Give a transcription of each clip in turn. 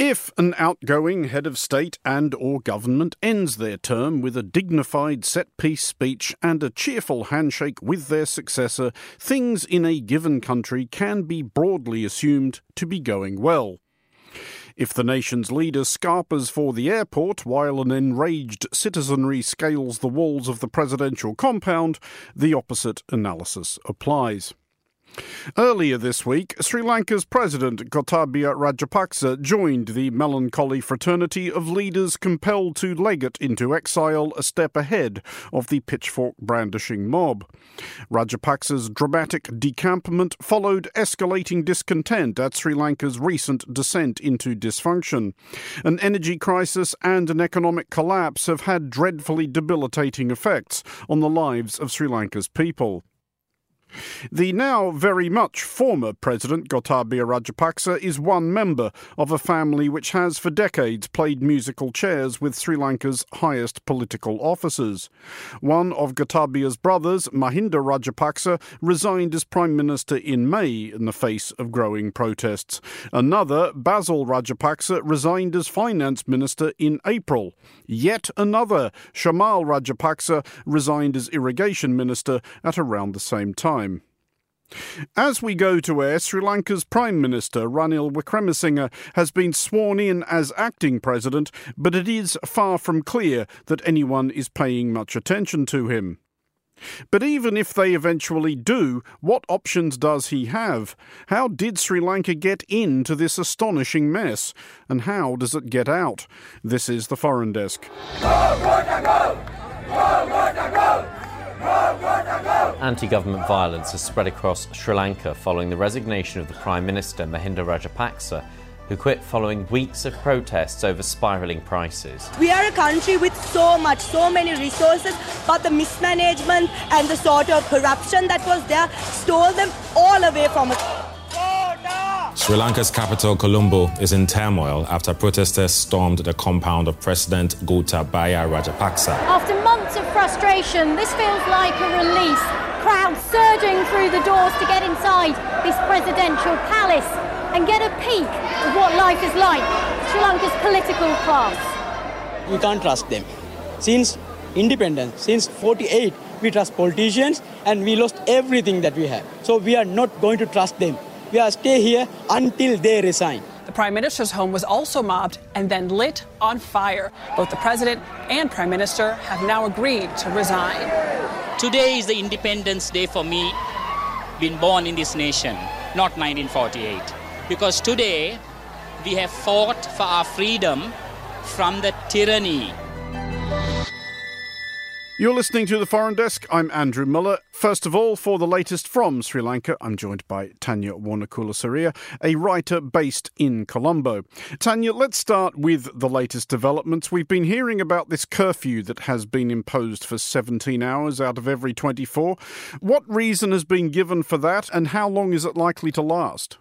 If an outgoing head of state and or government ends their term with a dignified set-piece speech and a cheerful handshake with their successor, things in a given country can be broadly assumed to be going well. If the nation's leader scarpers for the airport while an enraged citizenry scales the walls of the presidential compound, the opposite analysis applies. Earlier this week, Sri Lanka's President Gotabaya Rajapaksa joined the melancholy fraternity of leaders compelled to leg it into exile a step ahead of the pitchfork brandishing mob. Rajapaksa's dramatic decampment followed escalating discontent at Sri Lanka's recent descent into dysfunction. An energy crisis and an economic collapse have had dreadfully debilitating effects on the lives of Sri Lanka's people. The now very much former President Gotabaya Rajapaksa is one member of a family which has for decades played musical chairs with Sri Lanka's highest political officers. One of Gotabaya's brothers, Mahinda Rajapaksa, resigned as Prime Minister in May in the face of growing protests. Another, Basil Rajapaksa, resigned as Finance Minister in April. Yet another, Chamal Rajapaksa, resigned as Irrigation Minister at around the same time time. As we go to air, Sri Lanka's Prime Minister Ranil Wickremesinghe has been sworn in as acting president, but it is far from clear that anyone is paying much attention to him. But even if they eventually do, what options does he have? How did Sri Lanka get into this astonishing mess? And how does it get out? This is the Foreign Desk. Go, Anti government violence has spread across Sri Lanka following the resignation of the Prime Minister Mahinda Rajapaksa, who quit following weeks of protests over spiralling prices. We are a country with so much, so many resources, but the mismanagement and the sort of corruption that was there stole them all away from us. Sri Lanka's capital, Colombo, is in turmoil after protesters stormed the compound of President Gotabaya Rajapaksa. After months of frustration, this feels like a release. Crowds surging through the doors to get inside this presidential palace and get a peek of what life is like. Sri Lanka's political class. We can't trust them. Since independence, since 48, we trust politicians and we lost everything that we have. So we are not going to trust them. We are stay here until they resign. The Prime Minister's home was also mobbed and then lit on fire. Both the President and Prime Minister have now agreed to resign. Today is the Independence Day for me, being born in this nation, not 1948. Because today we have fought for our freedom from the tyranny you're listening to the Foreign Desk. I'm Andrew Mueller. First of all, for the latest from Sri Lanka, I'm joined by Tanya Warnakulasuriya, a writer based in Colombo. Tanya, let's start with the latest developments. We've been hearing about this curfew that has been imposed for 17 hours out of every 24. What reason has been given for that, and how long is it likely to last?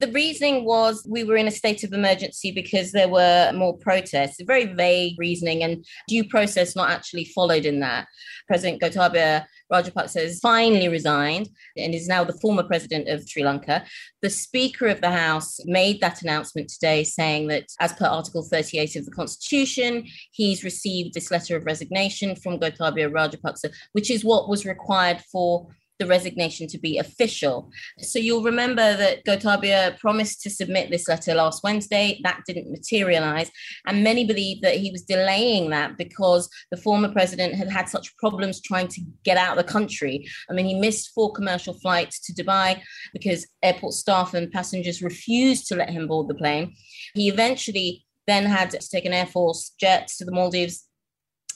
The reasoning was we were in a state of emergency because there were more protests. Very vague reasoning and due process not actually followed in that. President Gotabaya Rajapaksa has finally resigned and is now the former president of Sri Lanka. The Speaker of the House made that announcement today, saying that as per Article 38 of the Constitution, he's received this letter of resignation from Gotabaya Rajapaksa, which is what was required for the resignation to be official. So you'll remember that Gotabaya promised to submit this letter last Wednesday. That didn't materialize. And many believe that he was delaying that because the former president had had such problems trying to get out of the country. I mean, he missed four commercial flights to Dubai because airport staff and passengers refused to let him board the plane. He eventually then had to take an Air Force jet to the Maldives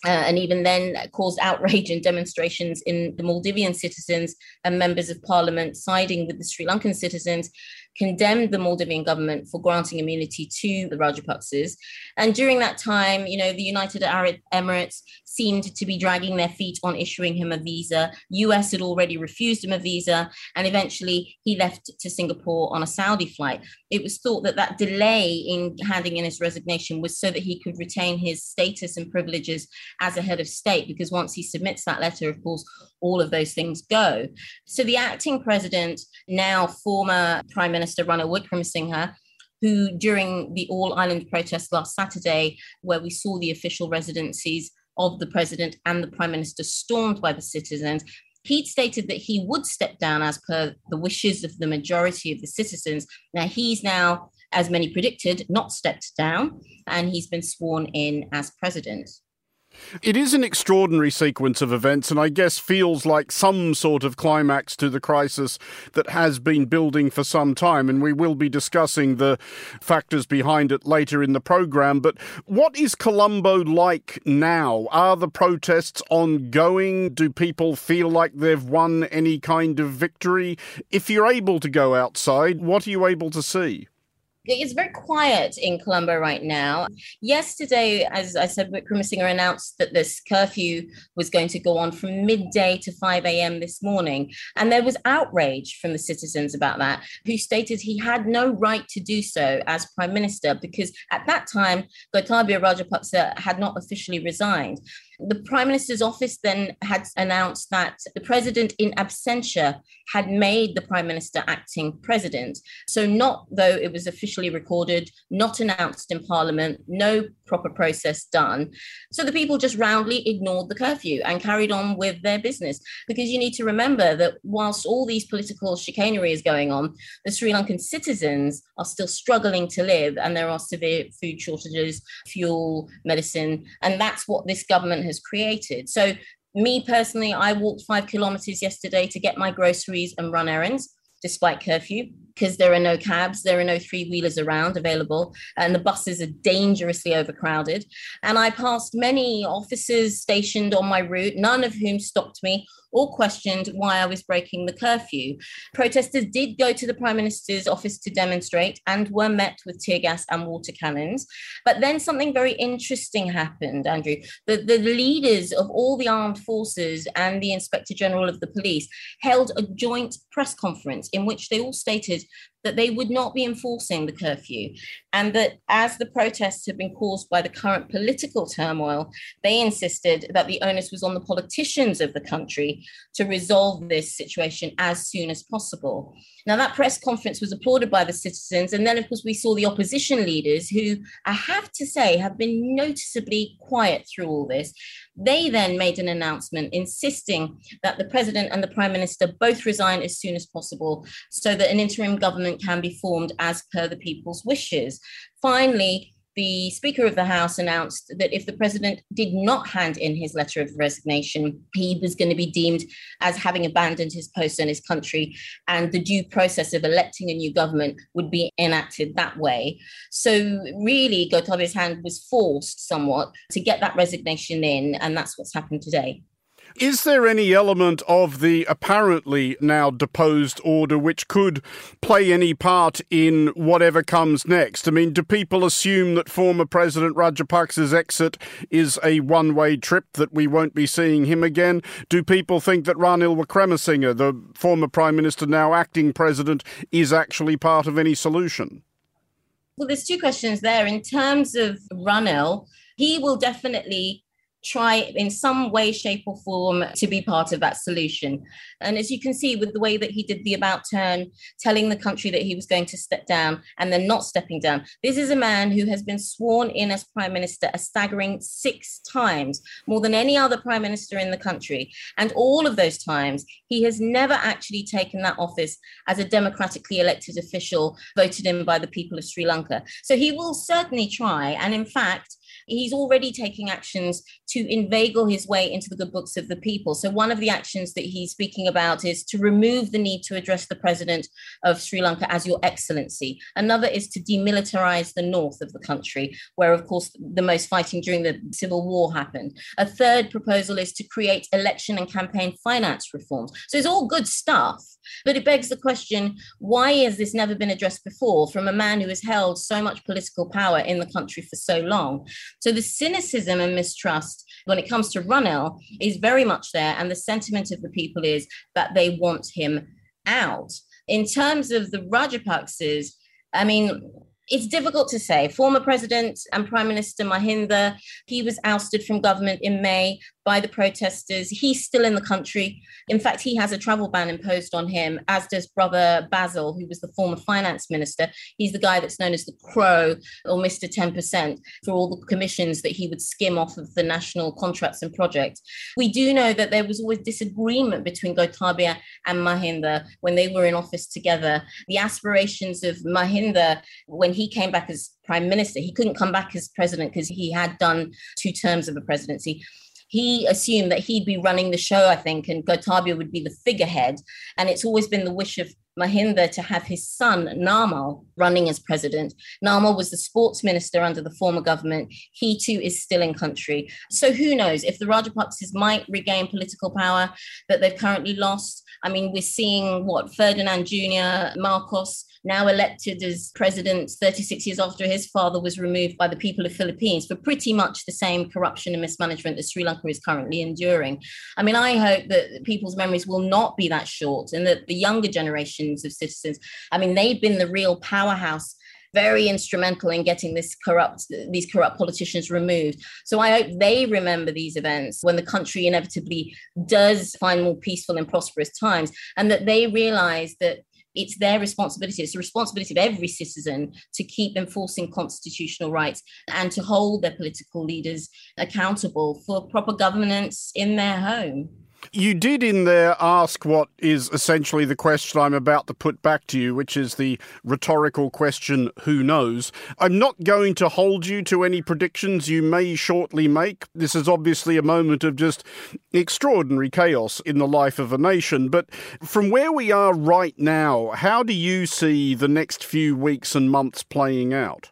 uh, and even then caused outrage and demonstrations in the Maldivian citizens and members of parliament siding with the Sri Lankan citizens condemned the Maldivian government for granting immunity to the Rajapaksas. And during that time, you know, the United Arab Emirates seemed to be dragging their feet on issuing him a visa. US had already refused him a visa, and eventually he left to Singapore on a Saudi flight. It was thought that that delay in handing in his resignation was so that he could retain his status and privileges as a head of state, because once he submits that letter, of course, all of those things go. So the acting president, now former Prime Minister Ranil Wickremesinghe, who, during the All Island protest last Saturday, where we saw the official residencies of the president and the prime minister stormed by the citizens, He'd stated that he would step down as per the wishes of the majority of the citizens. Now, he's now, as many predicted, not stepped down, and he's been sworn in as president. It is an extraordinary sequence of events, and I guess feels like some sort of climax to the crisis that has been building for some time. And we will be discussing the factors behind it later in the programme. But what is Colombo like now? Are the protests ongoing? Do people feel like they've won any kind of victory? If you're able to go outside, what are you able to see? It's very quiet in Colombo right now. Yesterday, as I said, Wickremesinghe announced that this curfew was going to go on from midday to 5 a.m. this morning. And there was outrage from the citizens about that, who stated he had no right to do so as prime minister because at that time, Gotabaya Rajapaksa had not officially resigned. The Prime Minister's office then had announced that the President in absentia had made the Prime Minister acting President. So, not though it was officially recorded, not announced in Parliament, no proper process done. So, the people just roundly ignored the curfew and carried on with their business. Because you need to remember that whilst all these political chicanery is going on, the Sri Lankan citizens are still struggling to live and there are severe food shortages, fuel, medicine. And that's what this government has has created. So, me personally, I walked five kilometers yesterday to get my groceries and run errands despite curfew because there are no cabs, there are no three wheelers around available, and the buses are dangerously overcrowded. And I passed many officers stationed on my route, none of whom stopped me or questioned why I was breaking the curfew. Protesters did go to the Prime Minister's office to demonstrate and were met with tear gas and water cannons. But then something very interesting happened, Andrew. The, the leaders of all the armed forces and the Inspector General of the police held a joint press conference in which they all stated that they would not be enforcing the curfew, and that as the protests had been caused by the current political turmoil, they insisted that the onus was on the politicians of the country to resolve this situation as soon as possible. Now, that press conference was applauded by the citizens. And then, of course, we saw the opposition leaders who I have to say have been noticeably quiet through all this. They then made an announcement insisting that the president and the prime minister both resign as soon as possible so that an interim government can be formed as per the people's wishes. Finally, the Speaker of the House announced that if the President did not hand in his letter of resignation, he was going to be deemed as having abandoned his post and his country, and the due process of electing a new government would be enacted that way. So, really, Gotabaya's hand was forced somewhat to get that resignation in, and that's what's happened today. Is there any element of the apparently now deposed order which could play any part in whatever comes next? I mean, do people assume that former President Rajapaksa's exit is a one way trip, that we won't be seeing him again? Do people think that Ranil Wickremesinghe, the former Prime Minister, now acting President, is actually part of any solution? Well, there's two questions there. In terms of Ranil, he will definitely try in some way, shape, or form to be part of that solution. And as you can see, with the way that he did the about turn, telling the country that he was going to step down and then not stepping down, this is a man who has been sworn in as prime minister a staggering six times, more than any other prime minister in the country. And all of those times, he has never actually taken that office as a democratically elected official voted in by the people of Sri Lanka. So he will certainly try. And in fact, he's already taking actions to inveigle his way into the good books of the people. So, one of the actions that he's speaking about is to remove the need to address the president of Sri Lanka as Your Excellency. Another is to demilitarize the north of the country, where, of course, the most fighting during the civil war happened. A third proposal is to create election and campaign finance reforms. So, it's all good stuff. But it begs the question why has this never been addressed before from a man who has held so much political power in the country for so long? So the cynicism and mistrust when it comes to Ranil is very much there. And the sentiment of the people is that they want him out. In terms of the Rajapaksas, I mean, it's difficult to say. Former President and Prime Minister Mahinda, he was ousted from government in May. By the protesters. He's still in the country. In fact, he has a travel ban imposed on him, as does brother Basil, who was the former finance minister. He's the guy that's known as the Crow or Mr. 10% for all the commissions that he would skim off of the national contracts and projects. We do know that there was always disagreement between Gotabaya and Mahinda when they were in office together. The aspirations of Mahinda when he came back as prime minister, he couldn't come back as president because he had done two terms of a presidency he assumed that he'd be running the show, I think, and Gotabaya would be the figurehead. And it's always been the wish of Mahinda to have his son, Namal, running as president. Namal was the sports minister under the former government. He too is still in country. So who knows if the Rajapaksas might regain political power that they've currently lost. I mean, we're seeing what Ferdinand Jr., Marcos, now elected as president 36 years after his father was removed by the people of Philippines for pretty much the same corruption and mismanagement that Sri Lanka is currently enduring. I mean, I hope that people's memories will not be that short and that the younger of citizens, I mean, they've been the real powerhouse very instrumental in getting this corrupt these corrupt politicians removed so i hope they remember these events when the country inevitably does find more peaceful and prosperous times and that they realize that it's their responsibility. It's the responsibility of every citizen to keep enforcing constitutional rights and to hold their political leaders accountable for proper governance in their home. You did in there ask what is essentially the question I'm about to put back to you, which is the rhetorical question, who knows? I'm not going to hold you to any predictions you may shortly make. This is obviously a moment of just extraordinary chaos in the life of a nation. But from where we are right now, how do you see the next few weeks and months playing out?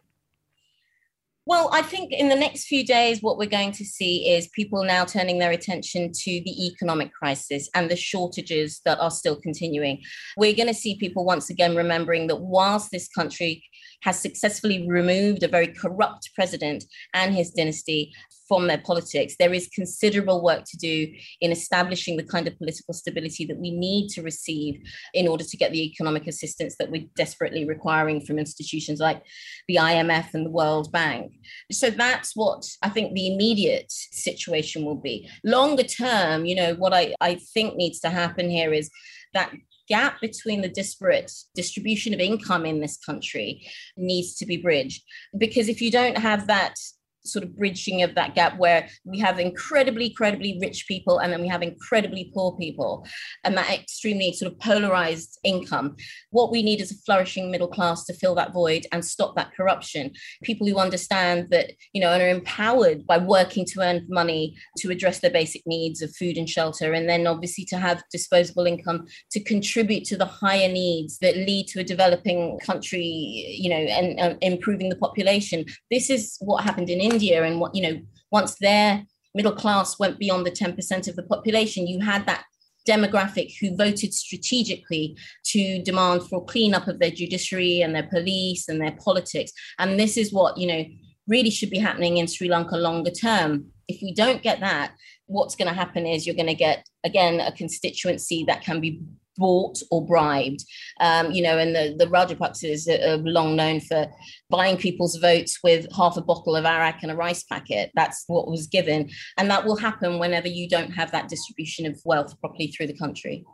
Well, I think in the next few days, what we're going to see is people now turning their attention to the economic crisis and the shortages that are still continuing. We're going to see people once again remembering that whilst this country has successfully removed a very corrupt president and his dynasty from their politics. There is considerable work to do in establishing the kind of political stability that we need to receive in order to get the economic assistance that we're desperately requiring from institutions like the IMF and the World Bank. So that's what I think the immediate situation will be. Longer term, you know, what I, I think needs to happen here is that gap between the disparate distribution of income in this country needs to be bridged. Because if you don't have that sort of bridging of that gap where we have incredibly, incredibly rich people and then we have incredibly poor people and that extremely sort of polarized income. What we need is a flourishing middle class to fill that void and stop that corruption. People who understand that, you know, and are empowered by working to earn money to address their basic needs of food and shelter, and then obviously to have disposable income to contribute to the higher needs that lead to a developing country, you know, and uh, improving the population. This is what happened in India and what you know once their middle class went beyond the 10% of the population, you had that demographic who voted strategically to demand for cleanup of their judiciary and their police and their politics. And this is what, you know, really should be happening in Sri Lanka longer term. If we don't get that, what's going to happen is you're going to get, again, a constituency that can be bought or bribed. Um, you know, and the, the Rajapaksas are long known for buying people's votes with half a bottle of arak and a rice packet. That's what was given. And that will happen whenever you don't have that distribution of wealth properly through the country.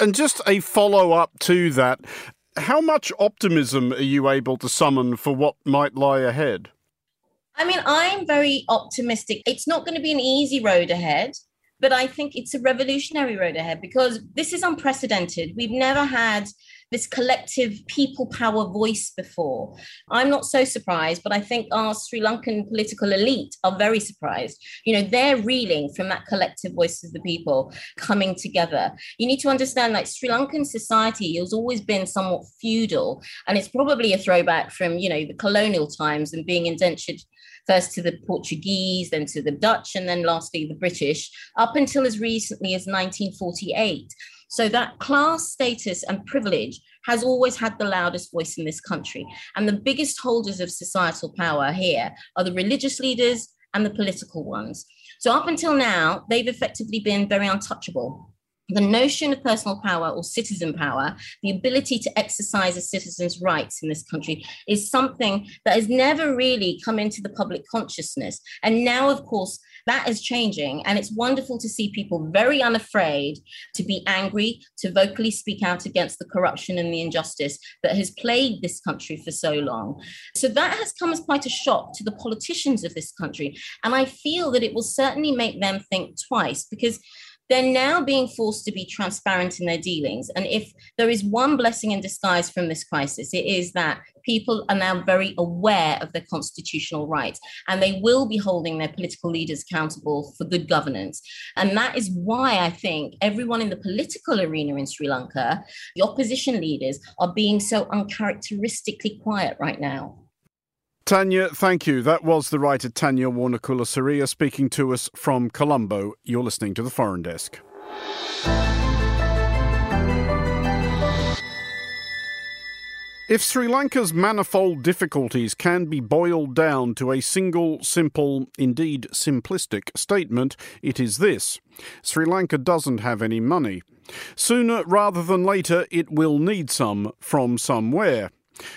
And just a follow up to that, how much optimism are you able to summon for what might lie ahead? I mean, I'm very optimistic. It's not going to be an easy road ahead but I think it's a revolutionary road ahead because this is unprecedented. We've never had this collective people power voice before. I'm not so surprised, but I think our Sri Lankan political elite are very surprised. You know, they're reeling from that collective voice of the people coming together. You need to understand that Sri Lankan society has always been somewhat feudal, and it's probably a throwback from, you know, the colonial times and being indentured first to the Portuguese, then to the Dutch, and then lastly the British, up until as recently as 1948. So that class status and privilege has always had the loudest voice in this country. And the biggest holders of societal power here are the religious leaders and the political ones. So up until now, they've effectively been very untouchable. The notion of personal power or citizen power, the ability to exercise a citizen's rights in this country, is something that has never really come into the public consciousness. And now, of course, that is changing. And it's wonderful to see people very unafraid to be angry, to vocally speak out against the corruption and the injustice that has plagued this country for so long. So that has come as quite a shock to the politicians of this country. And I feel that it will certainly make them think twice because they're now being forced to be transparent in their dealings. And if there is one blessing in disguise from this crisis, it is that people are now very aware of their constitutional rights and they will be holding their political leaders accountable for good governance. And that is why I think everyone in the political arena in Sri Lanka, the opposition leaders, are being so uncharacteristically quiet right now. Tanya, thank you. That was the writer Tanya Warnakulasuriya speaking to us from Colombo. You're listening to the Foreign Desk. If Sri Lanka's manifold difficulties can be boiled down to a single, simple, indeed simplistic statement, it is this Sri Lanka doesn't have any money. Sooner rather than later, it will need some from somewhere.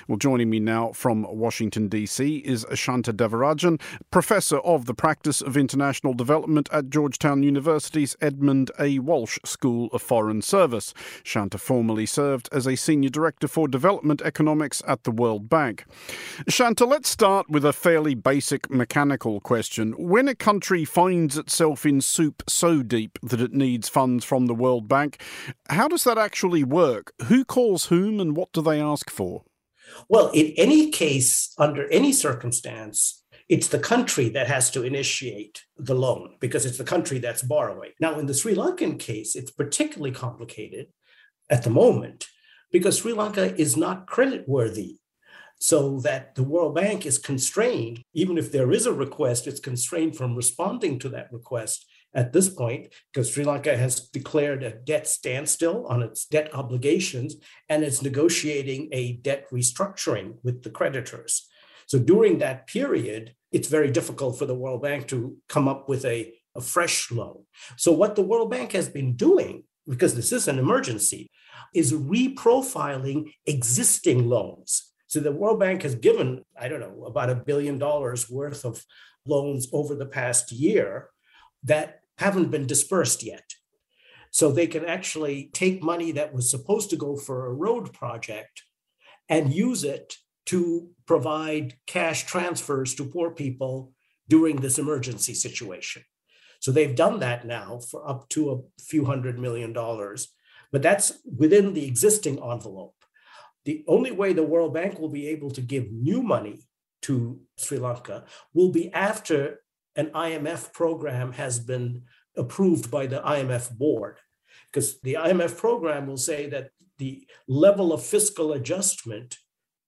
Well, joining me now from Washington, D.C., is Shanta Devarajan, Professor of the Practice of International Development at Georgetown University's Edmund A. Walsh School of Foreign Service. Shanta formerly served as a Senior Director for Development Economics at the World Bank. Shanta, let's start with a fairly basic mechanical question. When a country finds itself in soup so deep that it needs funds from the World Bank, how does that actually work? Who calls whom and what do they ask for? Well, in any case, under any circumstance, it's the country that has to initiate the loan because it's the country that's borrowing. Now, in the Sri Lankan case, it's particularly complicated at the moment because Sri Lanka is not creditworthy. So that the World Bank is constrained, even if there is a request, it's constrained from responding to that request at this point because Sri Lanka has declared a debt standstill on its debt obligations and is negotiating a debt restructuring with the creditors. So during that period, it's very difficult for the World Bank to come up with a, a fresh loan. So, what the World Bank has been doing, because this is an emergency, is reprofiling existing loans. So, the World Bank has given, I don't know, about a billion dollars worth of loans over the past year that haven't been dispersed yet. So they can actually take money that was supposed to go for a road project and use it to provide cash transfers to poor people during this emergency situation. So they've done that now for up to a few hundred million dollars, but that's within the existing envelope. The only way the World Bank will be able to give new money to Sri Lanka will be after an IMF program has been approved by the IMF board. Because the IMF program will say that the level of fiscal adjustment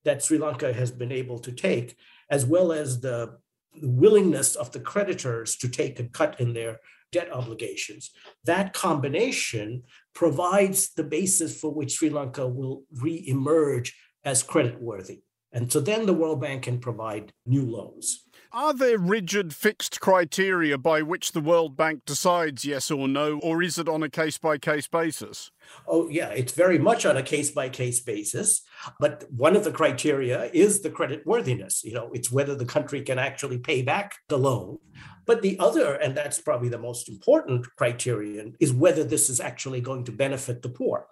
that Sri Lanka has been able to take, as well as the willingness of the creditors to take a cut in their debt obligations. That combination provides the basis for which Sri Lanka will re-emerge as creditworthy. And so then the World Bank can provide new loans. Are there rigid fixed criteria by which the World Bank decides yes or no, or is it on a case by case basis? Oh, yeah, it's very much on a case by case basis. But one of the criteria is the credit worthiness. You know, it's whether the country can actually pay back the loan. But the other, and that's probably the most important criterion, is whether this is actually going to benefit the poor.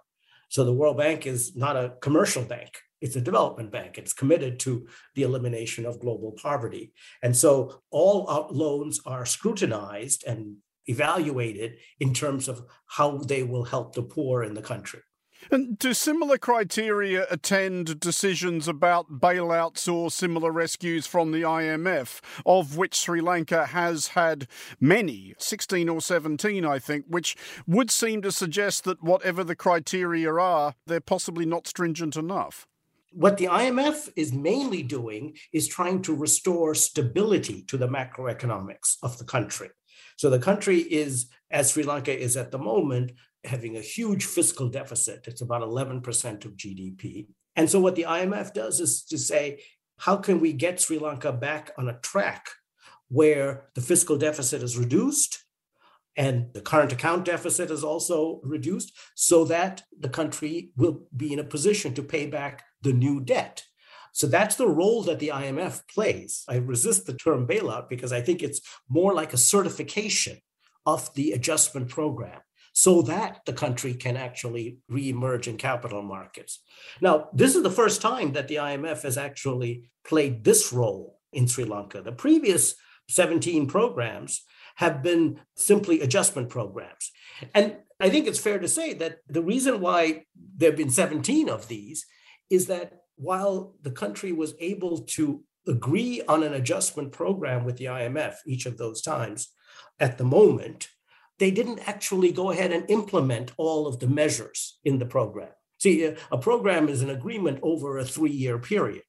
So the World Bank is not a commercial bank it's a development bank. It's committed to the elimination of global poverty. And so all loans are scrutinized and evaluated in terms of how they will help the poor in the country. And do similar criteria attend decisions about bailouts or similar rescues from the IMF, of which Sri Lanka has had many, 16 or 17, I think, which would seem to suggest that whatever the criteria are, they're possibly not stringent enough? What the IMF is mainly doing is trying to restore stability to the macroeconomics of the country. So the country is, as Sri Lanka is at the moment, having a huge fiscal deficit. It's about 11% of GDP. And so what the IMF does is to say, how can we get Sri Lanka back on a track where the fiscal deficit is reduced And the current account deficit is also reduced so that the country will be in a position to pay back the new debt. So that's the role that the IMF plays. I resist the term bailout because I think it's more like a certification of the adjustment program so that the country can actually reemerge in capital markets. Now, this is the first time that the IMF has actually played this role in Sri Lanka. The previous 17 programs have been simply adjustment programs. And I think it's fair to say that the reason why there have been 17 of these is that while the country was able to agree on an adjustment program with the IMF each of those times at the moment, they didn't actually go ahead and implement all of the measures in the program. See, a program is an agreement over a three year period.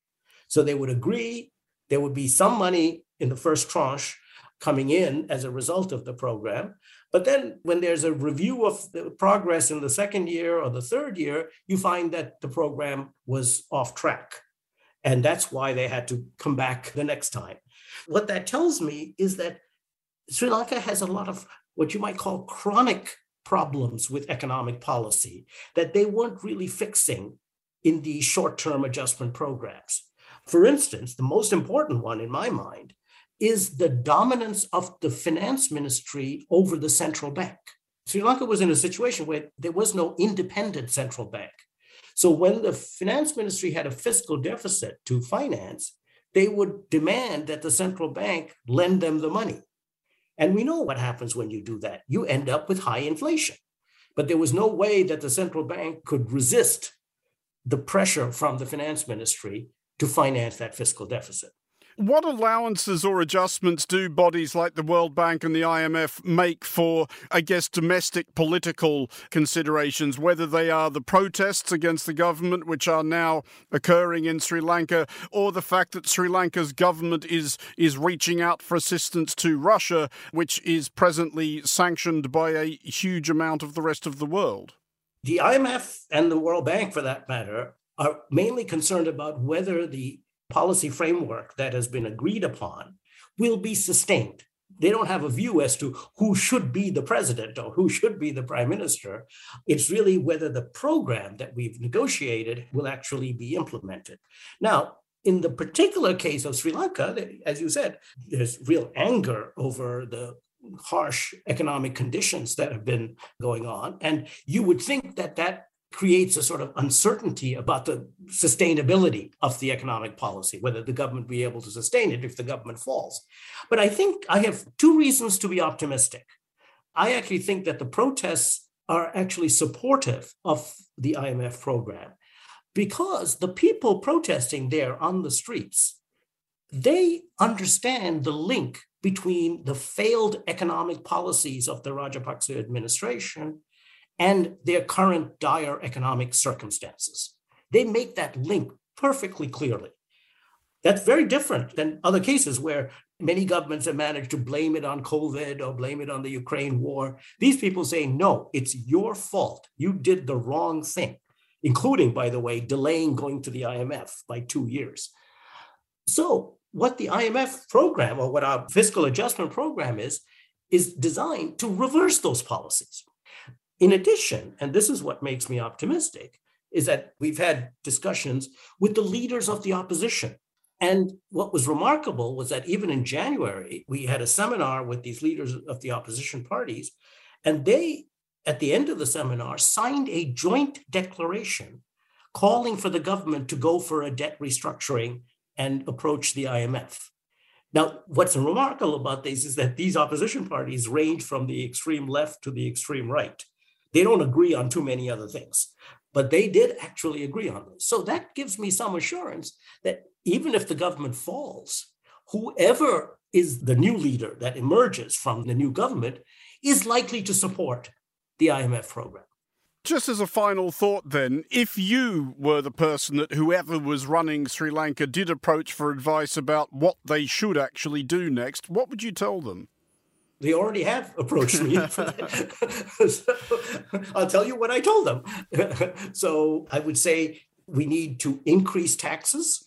So they would agree, there would be some money in the first tranche coming in as a result of the program. But then when there's a review of the progress in the second year or the third year, you find that the program was off track. And that's why they had to come back the next time. What that tells me is that Sri Lanka has a lot of what you might call chronic problems with economic policy that they weren't really fixing in the short term adjustment programs. For instance, the most important one in my mind is the dominance of the finance ministry over the central bank. Sri Lanka was in a situation where there was no independent central bank. So when the finance ministry had a fiscal deficit to finance, they would demand that the central bank lend them the money. And we know what happens when you do that. You end up with high inflation. But there was no way that the central bank could resist the pressure from the finance ministry to finance that fiscal deficit. What allowances or adjustments do bodies like the World Bank and the IMF make for, I guess, domestic political considerations, whether they are the protests against the government, which are now occurring in Sri Lanka, or the fact that Sri Lanka's government is, is reaching out for assistance to Russia, which is presently sanctioned by a huge amount of the rest of the world? The IMF and the World Bank, for that matter, are mainly concerned about whether the policy framework that has been agreed upon will be sustained. They don't have a view as to who should be the president or who should be the prime minister. It's really whether the program that we've negotiated will actually be implemented. Now, in the particular case of Sri Lanka, as you said, there's real anger over the harsh economic conditions that have been going on. And you would think that that creates a sort of uncertainty about the sustainability of the economic policy, whether the government be able to sustain it if the government falls. But I think I have two reasons to be optimistic. I actually think that the protests are actually supportive of the IMF program because the people protesting there on the streets they understand the link between the failed economic policies of the Rajapaksa administration and their current dire economic circumstances. They make that link perfectly clearly. That's very different than other cases where many governments have managed to blame it on COVID or blame it on the Ukraine war. These people say, no, it's your fault. You did the wrong thing, including, by the way, delaying going to the IMF by two years. So, what the IMF program or what our fiscal adjustment program is, is designed to reverse those policies. In addition, and this is what makes me optimistic, is that we've had discussions with the leaders of the opposition. And what was remarkable was that even in January, we had a seminar with these leaders of the opposition parties, and they, at the end of the seminar, signed a joint declaration calling for the government to go for a debt restructuring and approach the IMF. Now, what's remarkable about this is that these opposition parties range from the extreme left to the extreme right. They don't agree on too many other things, but they did actually agree on this. So that gives me some assurance that even if the government falls, whoever is the new leader that emerges from the new government is likely to support the IMF program. Just as a final thought, then, if you were the person that whoever was running Sri Lanka did approach for advice about what they should actually do next, what would you tell them? They already have approached me. so I'll tell you what I told them. so I would say we need to increase taxes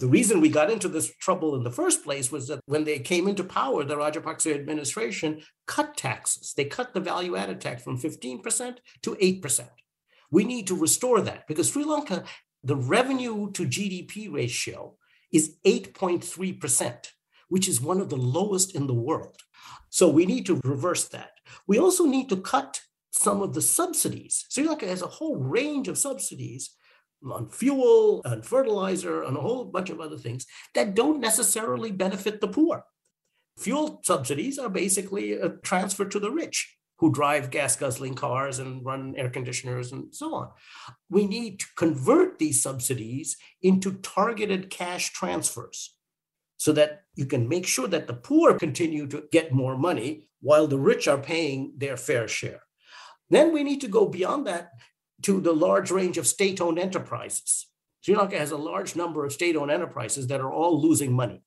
The reason we got into this trouble in the first place was that when they came into power, the Rajapaksa administration cut taxes. They cut the value added tax from 15% to 8%. We need to restore that because Sri Lanka, the revenue to GDP ratio is 8.3%, which is one of the lowest in the world. So we need to reverse that. We also need to cut some of the subsidies. Sri Lanka has a whole range of subsidies on fuel and fertilizer and a whole bunch of other things that don't necessarily benefit the poor. Fuel subsidies are basically a transfer to the rich who drive gas guzzling cars and run air conditioners and so on. We need to convert these subsidies into targeted cash transfers so that you can make sure that the poor continue to get more money while the rich are paying their fair share. Then we need to go beyond that to the large range of state owned enterprises. Sri Lanka has a large number of state owned enterprises that are all losing money.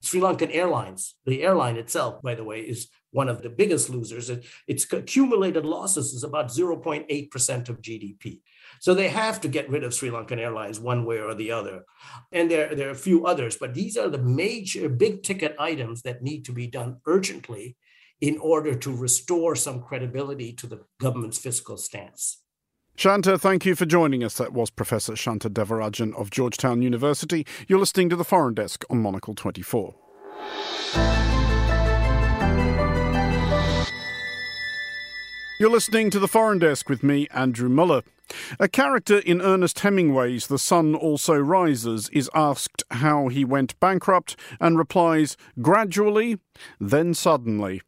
Sri Lankan Airlines, the airline itself, by the way, is one of the biggest losers. Its accumulated losses is about 0.8% of GDP. So they have to get rid of Sri Lankan Airlines one way or the other. And there, there are a few others, but these are the major big ticket items that need to be done urgently in order to restore some credibility to the government's fiscal stance. Shanta, thank you for joining us. That was Professor Shanta Devarajan of Georgetown University. You're listening to the Foreign Desk on Monocle 24. You're listening to the Foreign Desk with me, Andrew Mueller. A character in Ernest Hemingway's The Sun Also Rises is asked how he went bankrupt and replies, gradually, then suddenly.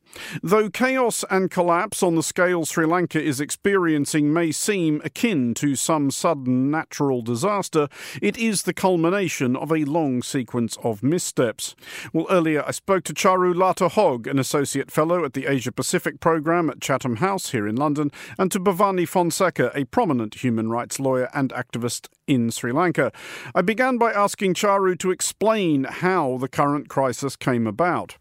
Though chaos and collapse on the scale Sri Lanka is experiencing may seem akin to some sudden natural disaster, it is the culmination of a long sequence of missteps. Well, earlier I spoke to Charu Lata an Associate Fellow at the Asia Pacific Programme at Chatham House here in London, and to Bhavani Fonseca, a prominent human rights lawyer and activist in Sri Lanka. I began by asking Charu to explain how the current crisis came about.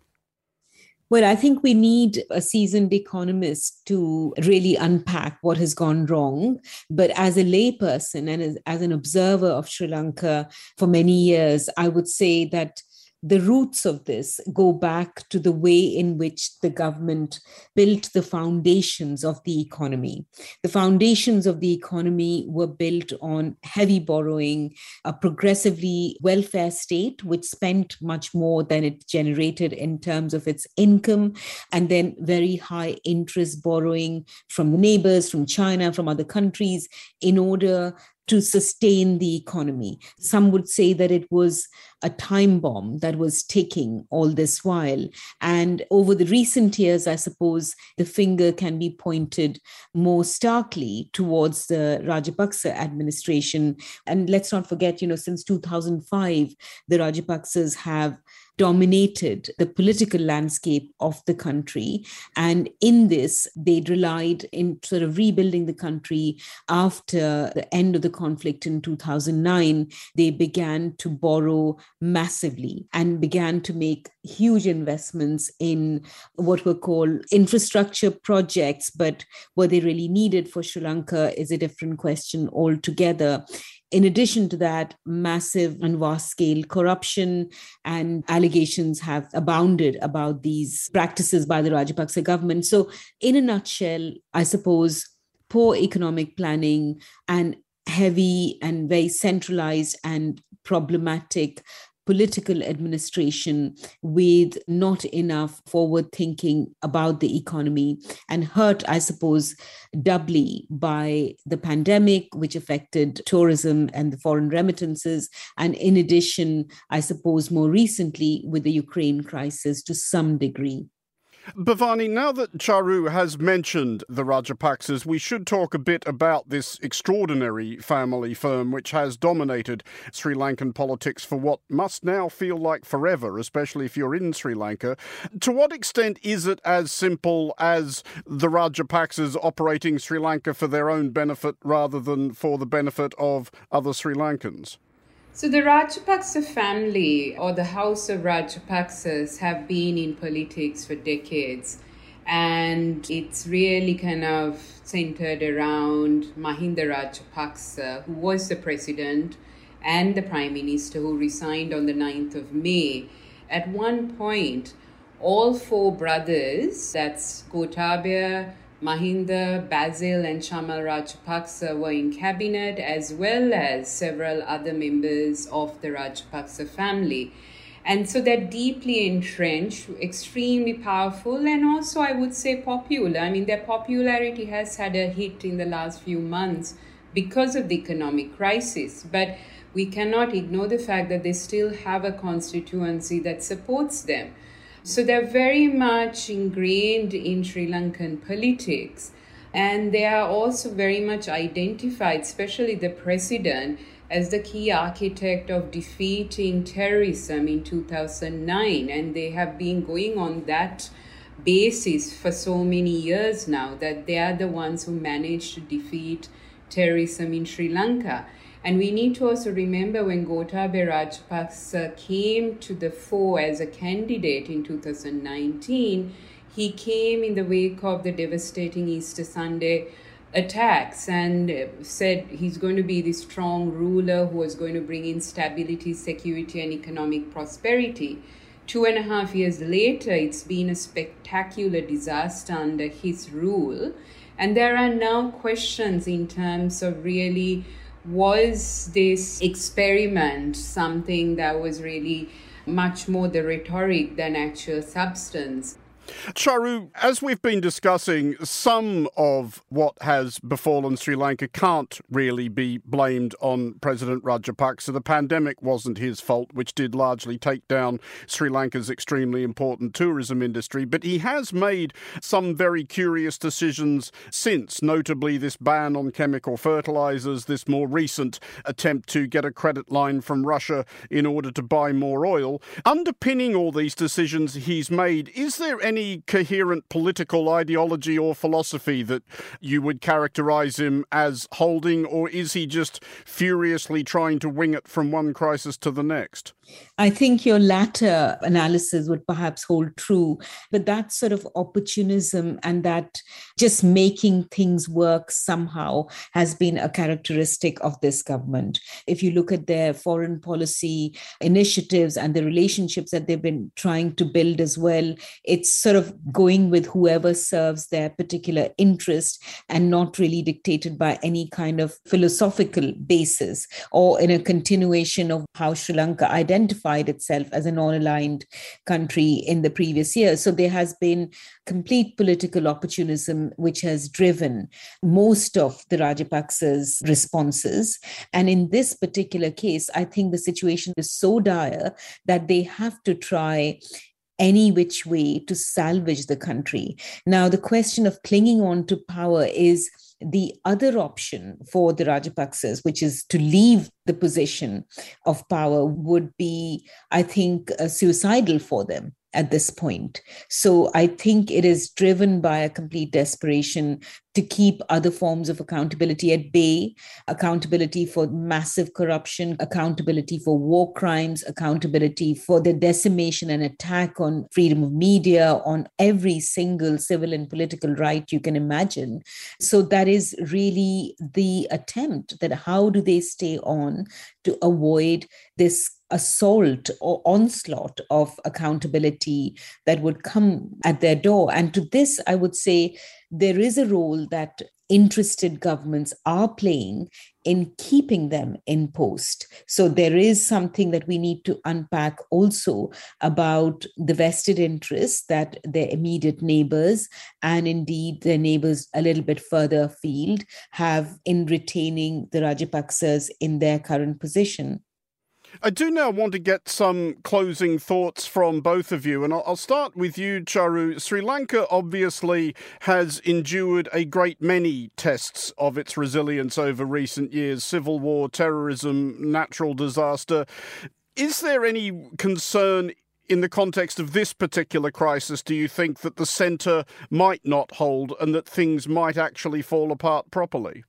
Well, I think we need a seasoned economist to really unpack what has gone wrong. But as a layperson and as, as an observer of Sri Lanka for many years, I would say that the roots of this go back to the way in which the government built the foundations of the economy. The foundations of the economy were built on heavy borrowing, a progressively welfare state, which spent much more than it generated in terms of its income, and then very high interest borrowing from neighbors, from China, from other countries, in order to sustain the economy. Some would say that it was a time bomb that was ticking all this while. And over the recent years, I suppose the finger can be pointed more starkly towards the Rajapaksa administration. And let's not forget, you know, since 2005, the Rajapaksas have dominated the political landscape of the country. And in this, they relied in sort of rebuilding the country after the end of the conflict in 2009. They began to borrow massively and began to make huge investments in what were called infrastructure projects. But were they really needed for Sri Lanka is a different question altogether. In addition to that, massive and vast scale corruption and allegations have abounded about these practices by the Rajapaksa government. So, in a nutshell, I suppose poor economic planning and heavy and very centralized and problematic political administration with not enough forward thinking about the economy and hurt, I suppose, doubly by the pandemic, which affected tourism and the foreign remittances. And in addition, I suppose more recently with the Ukraine crisis to some degree. Bhavani, now that Charu has mentioned the Rajapaksas, we should talk a bit about this extraordinary family firm which has dominated Sri Lankan politics for what must now feel like forever, especially if you're in Sri Lanka. To what extent is it as simple as the Rajapaksas operating Sri Lanka for their own benefit rather than for the benefit of other Sri Lankans? So the Rajapaksa family or the House of Rajapaksas have been in politics for decades. And it's really kind of centered around Mahinda Rajapaksa, who was the president and the Prime Minister, who resigned on the 9th of May, at one point, all four brothers, that's Gotabaya, Mahinda, Basil, and Chamal Rajapaksa were in cabinet, as well as several other members of the Rajapaksa family. And so they're deeply entrenched, extremely powerful, and also I would say popular. I mean, their popularity has had a hit in the last few months because of the economic crisis. But we cannot ignore the fact that they still have a constituency that supports them. So they're very much ingrained in Sri Lankan politics. And they are also very much identified, especially the president, as the key architect of defeating terrorism in 2009. And they have been going on that basis for so many years now that they are the ones who managed to defeat terrorism in Sri Lanka. And we need to also remember when Gotabaya Rajapaksa came to the fore as a candidate in 2019, he came in the wake of the devastating Easter Sunday attacks and said he's going to be the strong ruler who is going to bring in stability, security, and economic prosperity. Two and a half years later, it's been a spectacular disaster under his rule. And there are now questions in terms of really was this experiment something that was really much more the rhetoric than actual substance? Charu, as we've been discussing, some of what has befallen Sri Lanka can't really be blamed on President Rajapaksa. The pandemic wasn't his fault, which did largely take down Sri Lanka's extremely important tourism industry. But he has made some very curious decisions since, notably this ban on chemical fertilizers, this more recent attempt to get a credit line from Russia in order to buy more oil. Underpinning all these decisions he's made, is there any any coherent political ideology or philosophy that you would characterize him as holding, or is he just furiously trying to wing it from one crisis to the next? I think your latter analysis would perhaps hold true, but that sort of opportunism and that just making things work somehow has been a characteristic of this government. If you look at their foreign policy initiatives and the relationships that they've been trying to build as well, it's sort of going with whoever serves their particular interest and not really dictated by any kind of philosophical basis or in a continuation of how Sri Lanka identifies identified itself as a non aligned country in the previous year. So there has been complete political opportunism, which has driven most of the Rajapaksa's responses. And in this particular case, I think the situation is so dire that they have to try any which way to salvage the country. Now, the question of clinging on to power is the other option for the Rajapaksas, which is to leave the position of power, would be, I think, uh, suicidal for them at this point. So I think it is driven by a complete desperation to keep other forms of accountability at bay accountability for massive corruption, accountability for war crimes, accountability for the decimation and attack on freedom of media, on every single civil and political right you can imagine. So that is really the attempt that how do they stay on to avoid this assault or onslaught of accountability that would come at their door. And to this, I would say there is a role that interested governments are playing in keeping them in post. So there is something that we need to unpack also about the vested interests that their immediate neighbors and indeed their neighbors a little bit further afield have in retaining the Rajapaksas in their current position. I do now want to get some closing thoughts from both of you, and I'll start with you, Charu. Sri Lanka obviously has endured a great many tests of its resilience over recent years civil war, terrorism, natural disaster. Is there any concern in the context of this particular crisis, do you think that the centre might not hold and that things might actually fall apart properly?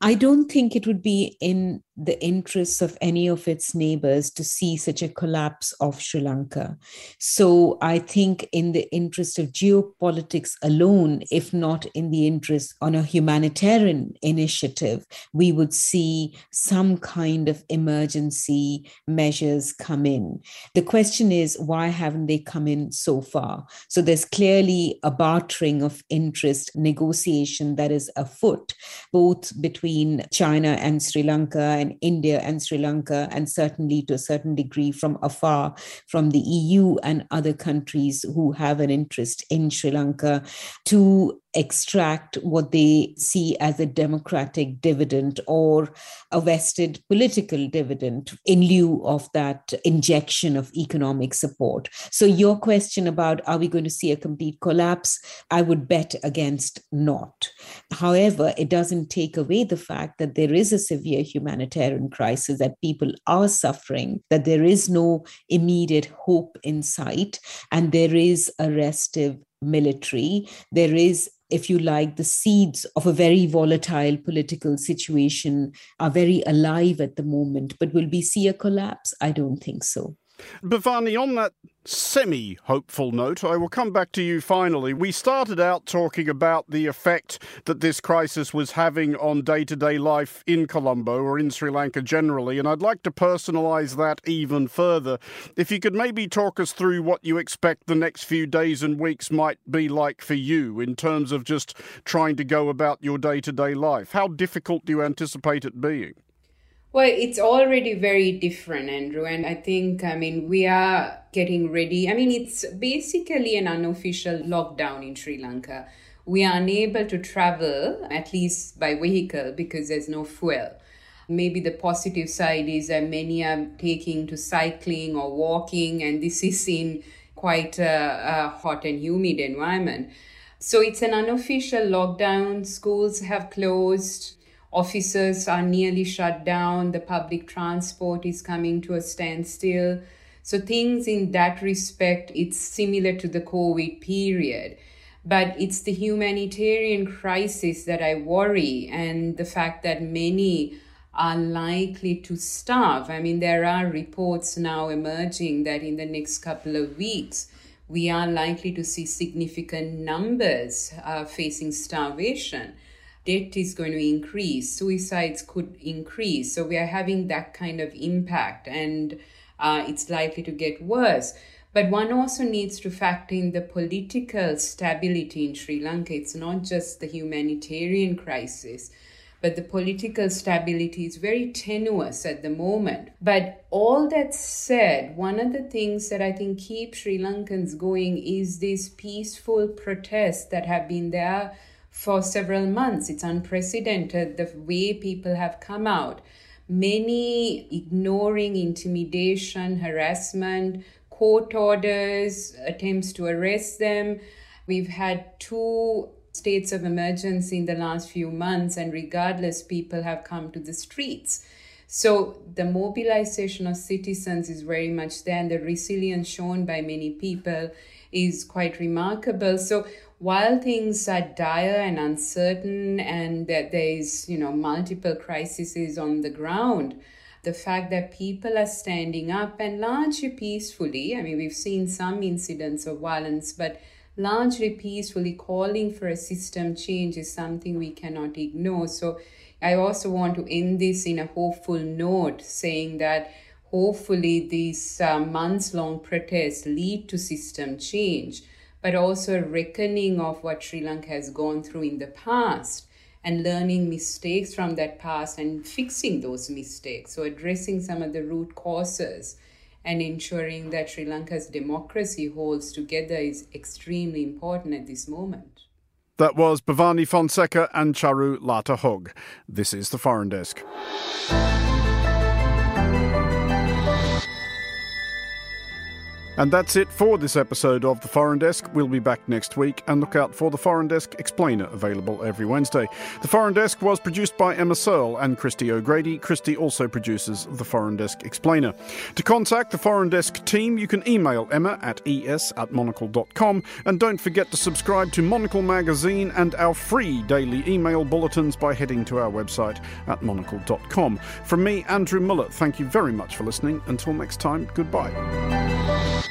I don't think it would be in the interests of any of its neighbors to see such a collapse of Sri Lanka. So I think, in the interest of geopolitics alone, if not in the interest on a humanitarian initiative, we would see some kind of emergency measures come in. The question is, why haven't they come in so far? So there's clearly a bartering of interest negotiation that is afoot, both between China and Sri Lanka and India and Sri Lanka, and certainly to a certain degree from afar from the EU and other countries who have an interest in Sri Lanka to extract what they see as a democratic dividend or a vested political dividend in lieu of that injection of economic support. So, your question about are we going to see a complete collapse? I would bet against not. However, it doesn't take away the fact that there is a severe humanitarian crisis, that people are suffering, that there is no immediate hope in sight, and there is a restive military. There is if you like, the seeds of a very volatile political situation are very alive at the moment. But will we see a collapse? I don't think so. Bhavani, on that semi hopeful note, I will come back to you finally. We started out talking about the effect that this crisis was having on day to day life in Colombo or in Sri Lanka generally, and I'd like to personalise that even further. If you could maybe talk us through what you expect the next few days and weeks might be like for you in terms of just trying to go about your day to day life. How difficult do you anticipate it being? Well, it's already very different, Andrew. And I think, I mean, we are getting ready. I mean, it's basically an unofficial lockdown in Sri Lanka. We are unable to travel, at least by vehicle, because there's no fuel. Maybe the positive side is that many are taking to cycling or walking, and this is in quite a, a hot and humid environment. So it's an unofficial lockdown. Schools have closed offices are nearly shut down, the public transport is coming to a standstill. So, things in that respect, it's similar to the COVID period. But it's the humanitarian crisis that I worry, and the fact that many are likely to starve. I mean, there are reports now emerging that in the next couple of weeks, we are likely to see significant numbers uh, facing starvation debt is going to increase, suicides could increase. So we are having that kind of impact, and uh, it's likely to get worse. But one also needs to factor in the political stability in Sri Lanka. It's not just the humanitarian crisis, but the political stability is very tenuous at the moment. But all that said, one of the things that I think keep Sri Lankans going is these peaceful protests that have been there for several months. It's unprecedented the way people have come out. Many ignoring intimidation, harassment, court orders, attempts to arrest them. We've had two states of emergency in the last few months, and regardless, people have come to the streets. So the mobilization of citizens is very much there, and the resilience shown by many people is quite remarkable. So while things are dire and uncertain and that there is you know multiple crises on the ground the fact that people are standing up and largely peacefully i mean we've seen some incidents of violence but largely peacefully calling for a system change is something we cannot ignore. So i also want to end this in a hopeful note saying that hopefully these uh, months long protests lead to system change but also a reckoning of what Sri Lanka has gone through in the past and learning mistakes from that past and fixing those mistakes. So, addressing some of the root causes and ensuring that Sri Lanka's democracy holds together is extremely important at this moment. That was Bhavani Fonseca and Charu Lata Hogg. This is the Foreign Desk. And that's it for this episode of The Foreign Desk. We'll be back next week and look out for The Foreign Desk Explainer, available every Wednesday. The Foreign Desk was produced by Emma Searle and Christy O'Grady. Christy also produces The Foreign Desk Explainer. To contact the Foreign Desk team, you can email Emma at es at monocle.com and don't forget to subscribe to Monocle Magazine and our free daily email bulletins by heading to our website at monocle.com. From me, Andrew Mueller, thank you very much for listening. Until next time, goodbye.